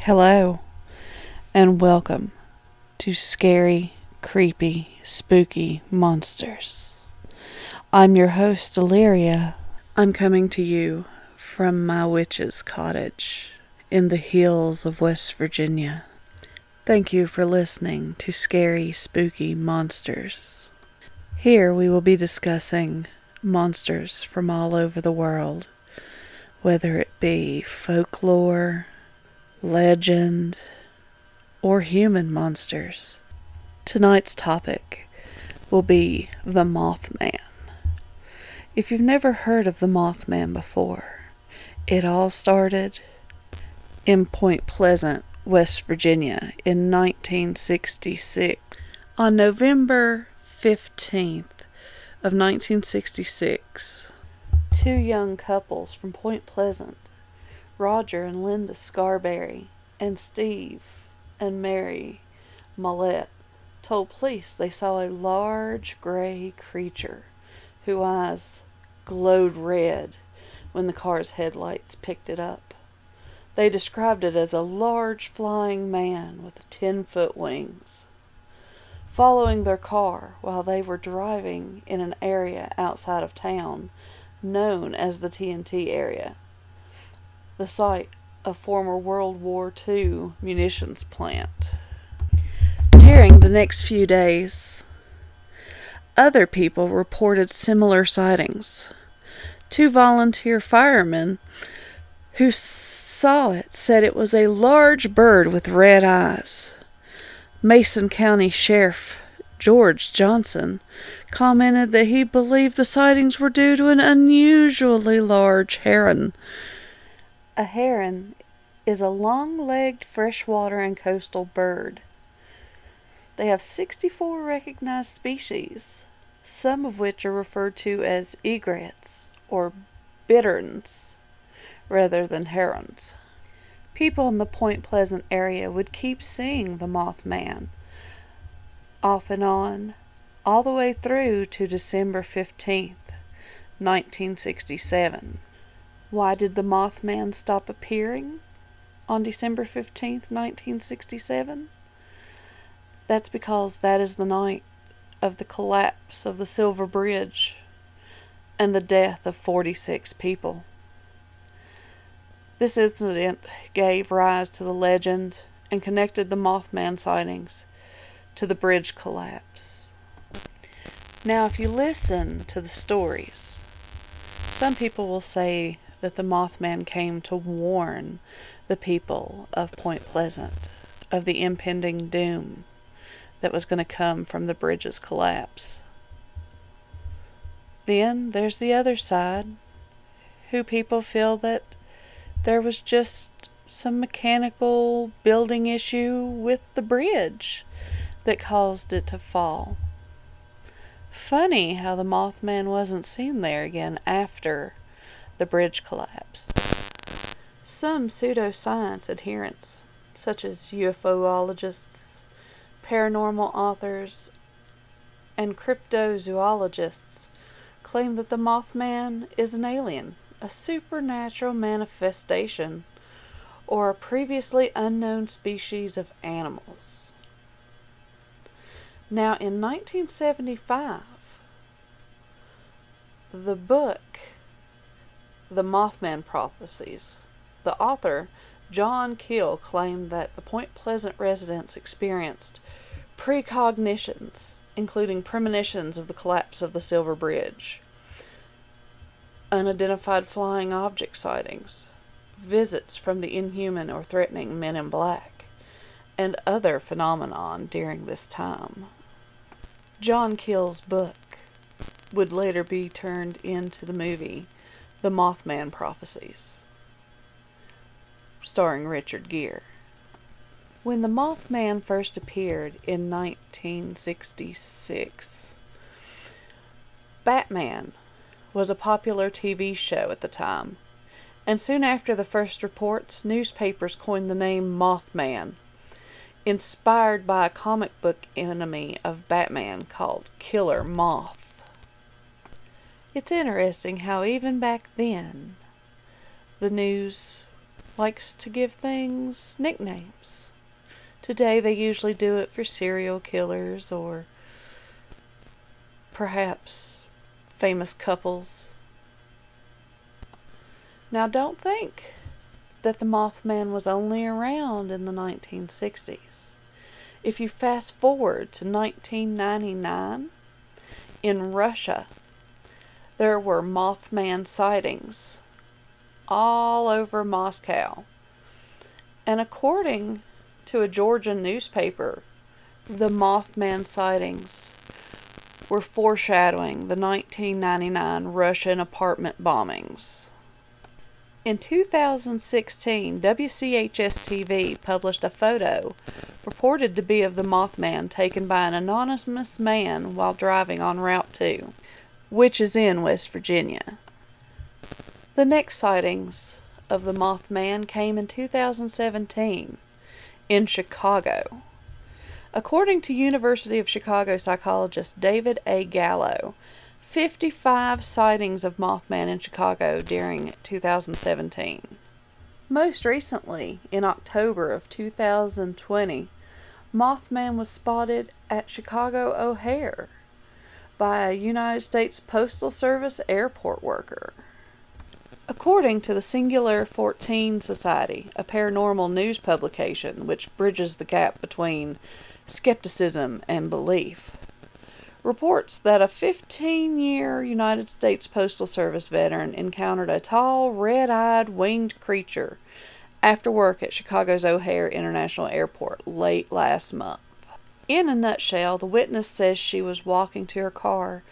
Hello, and welcome to Scary, Creepy, Spooky Monsters. I'm your host, Deliria. I'm coming to you from my witch's cottage in the hills of West Virginia. Thank you for listening to Scary, Spooky Monsters. Here we will be discussing monsters from all over the world, whether it be folklore, legend, or human monsters. Tonight's topic will be the Mothman. If you've never heard of the Mothman before, it all started in Point Pleasant, West Virginia in 1966. On November 15th of 1966, two young couples from Point Pleasant Roger and Linda Scarberry, and Steve and Mary Mallette told police they saw a large gray creature whose eyes glowed red when the car's headlights picked it up. They described it as a large flying man with ten foot wings. Following their car while they were driving in an area outside of town known as the TNT area, the site of former World War II munitions plant. During the next few days, other people reported similar sightings. Two volunteer firemen who saw it said it was a large bird with red eyes. Mason County Sheriff George Johnson commented that he believed the sightings were due to an unusually large heron a heron is a long legged freshwater and coastal bird. They have 64 recognized species, some of which are referred to as egrets or bitterns rather than herons. People in the Point Pleasant area would keep seeing the Mothman off and on all the way through to December 15th, 1967. Why did the Mothman stop appearing on December 15th, 1967? That's because that is the night of the collapse of the Silver Bridge and the death of 46 people. This incident gave rise to the legend and connected the Mothman sightings to the bridge collapse. Now, if you listen to the stories, some people will say that the Mothman came to warn the people of Point Pleasant of the impending doom that was going to come from the bridge's collapse. Then there's the other side, who people feel that there was just some mechanical building issue with the bridge that caused it to fall. Funny how the Mothman wasn't seen there again after the bridge collapsed. Some pseudoscience adherents, such as UFOologists, paranormal authors, and cryptozoologists, claim that the Mothman is an alien, a supernatural manifestation, or a previously unknown species of animals. Now, in 1975, the book the Mothman Prophecies. The author, John Keel, claimed that the Point Pleasant residents experienced precognitions, including premonitions of the collapse of the Silver Bridge, unidentified flying object sightings, visits from the inhuman or threatening men in black, and other phenomenon during this time. John Keel's book would later be turned into the movie the Mothman Prophecies, starring Richard Gere. When the Mothman first appeared in 1966, Batman was a popular TV show at the time, and soon after the first reports, newspapers coined the name Mothman, inspired by a comic book enemy of Batman called Killer Moth. It's interesting how, even back then, the news likes to give things nicknames. Today, they usually do it for serial killers or perhaps famous couples. Now, don't think that the Mothman was only around in the 1960s. If you fast forward to 1999, in Russia, there were Mothman sightings all over Moscow. And according to a Georgian newspaper, the Mothman sightings were foreshadowing the 1999 Russian apartment bombings. In 2016, WCHS TV published a photo purported to be of the Mothman taken by an anonymous man while driving on Route 2, which is in West Virginia. The next sightings of the Mothman came in 2017 in Chicago. According to University of Chicago psychologist David A. Gallo, 55 sightings of Mothman in Chicago during 2017. Most recently, in October of 2020, Mothman was spotted at Chicago O'Hare by a United States Postal Service airport worker. According to the Singular Fortean Society, a paranormal news publication which bridges the gap between skepticism and belief, reports that a 15 year United States Postal Service veteran encountered a tall, red eyed, winged creature after work at Chicago's O'Hare International Airport late last month. In a nutshell, the witness says she was walking to her car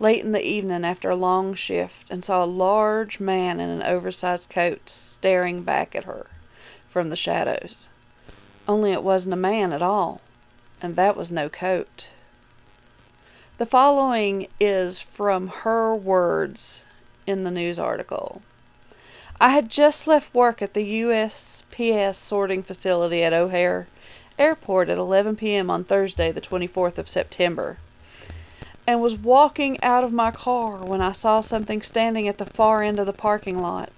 late in the evening after a long shift and saw a large man in an oversized coat staring back at her from the shadows. Only it wasn't a man at all and that was no coat. The following is from her words in the news article. I had just left work at the USPS sorting facility at O'Hare Airport at 11 p.m. on Thursday, the 24th of September, and was walking out of my car when I saw something standing at the far end of the parking lot,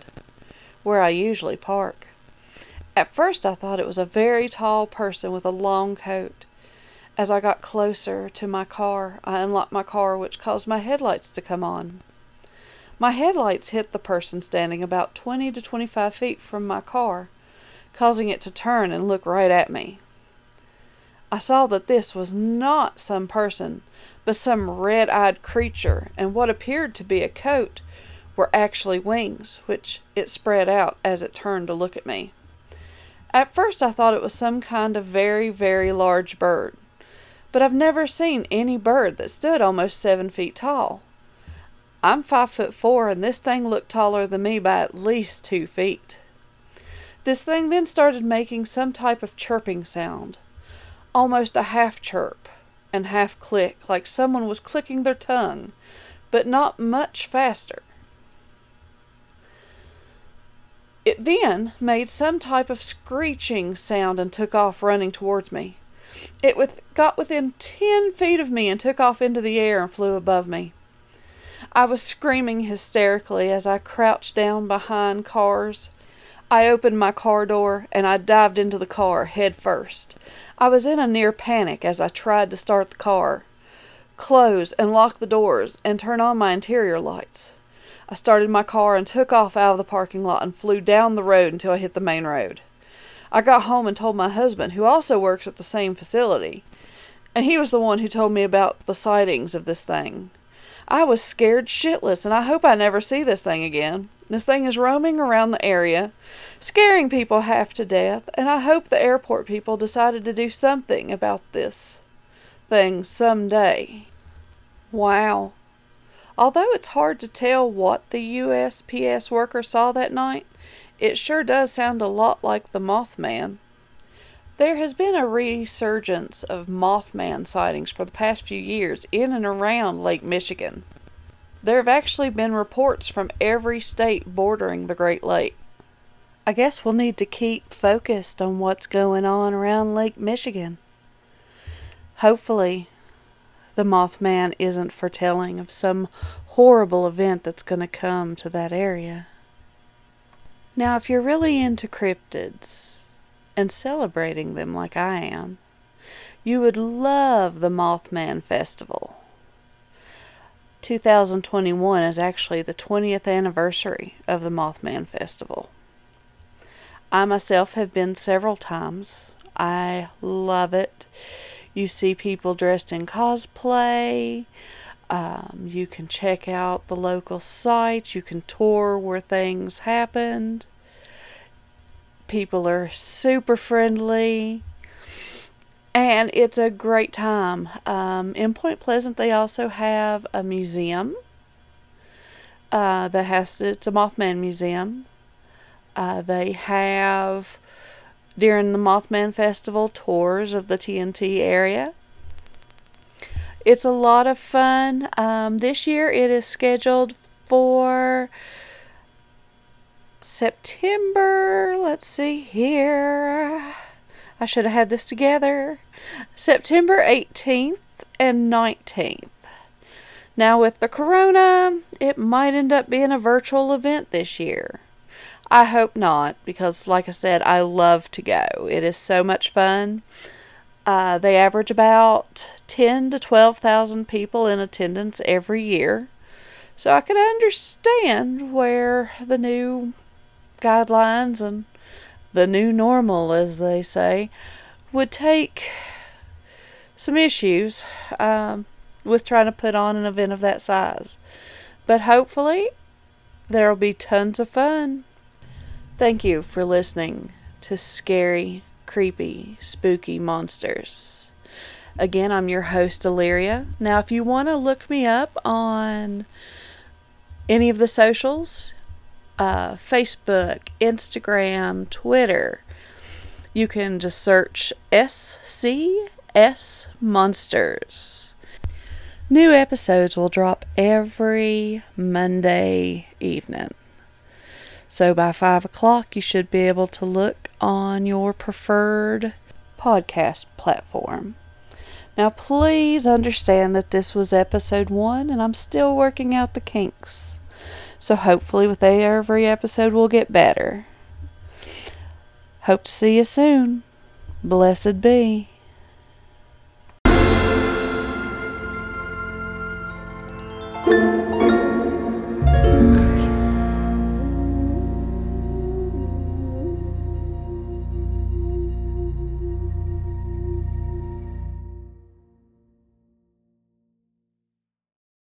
where I usually park. At first, I thought it was a very tall person with a long coat. As I got closer to my car, I unlocked my car, which caused my headlights to come on. My headlights hit the person standing about 20 to 25 feet from my car, causing it to turn and look right at me. I saw that this was not some person, but some red eyed creature, and what appeared to be a coat were actually wings, which it spread out as it turned to look at me. At first, I thought it was some kind of very, very large bird but I've never seen any bird that stood almost seven feet tall. I'm five foot four, and this thing looked taller than me by at least two feet. This thing then started making some type of chirping sound, almost a half chirp and half click, like someone was clicking their tongue, but not much faster. It then made some type of screeching sound and took off running towards me. It with, got within ten feet of me and took off into the air and flew above me. I was screaming hysterically as I crouched down behind cars. I opened my car door and I dived into the car head first. I was in a near panic as I tried to start the car, close and lock the doors, and turn on my interior lights. I started my car and took off out of the parking lot and flew down the road until I hit the main road. I got home and told my husband, who also works at the same facility, and he was the one who told me about the sightings of this thing. I was scared shitless, and I hope I never see this thing again. This thing is roaming around the area, scaring people half to death, and I hope the airport people decided to do something about this thing someday. Wow. Although it's hard to tell what the USPS worker saw that night, it sure does sound a lot like the Mothman. There has been a resurgence of Mothman sightings for the past few years in and around Lake Michigan. There have actually been reports from every state bordering the Great Lake. I guess we'll need to keep focused on what's going on around Lake Michigan. Hopefully, the Mothman isn't foretelling of some horrible event that's going to come to that area. Now, if you're really into cryptids and celebrating them like I am, you would love the Mothman Festival. 2021 is actually the 20th anniversary of the Mothman Festival. I myself have been several times. I love it. You see people dressed in cosplay. Um, you can check out the local sites. You can tour where things happened. People are super friendly. And it's a great time. Um, in Point Pleasant, they also have a museum. Uh, that has to, it's a Mothman museum. Uh, they have during the Mothman Festival tours of the TNT area. It's a lot of fun. Um, this year it is scheduled for September. Let's see here. I should have had this together. September 18th and 19th. Now, with the corona, it might end up being a virtual event this year. I hope not, because, like I said, I love to go. It is so much fun. Uh, they average about 10 to 12,000 people in attendance every year. So I could understand where the new guidelines and the new normal, as they say, would take some issues um, with trying to put on an event of that size. But hopefully, there will be tons of fun. Thank you for listening to Scary, Creepy, Spooky Monsters. Again, I'm your host, Illyria. Now, if you want to look me up on any of the socials uh, Facebook, Instagram, Twitter you can just search SCS Monsters. New episodes will drop every Monday evening. So by 5 o'clock, you should be able to look on your preferred podcast platform. Now, please understand that this was episode one, and I'm still working out the kinks. So, hopefully, with every episode, we'll get better. Hope to see you soon. Blessed be.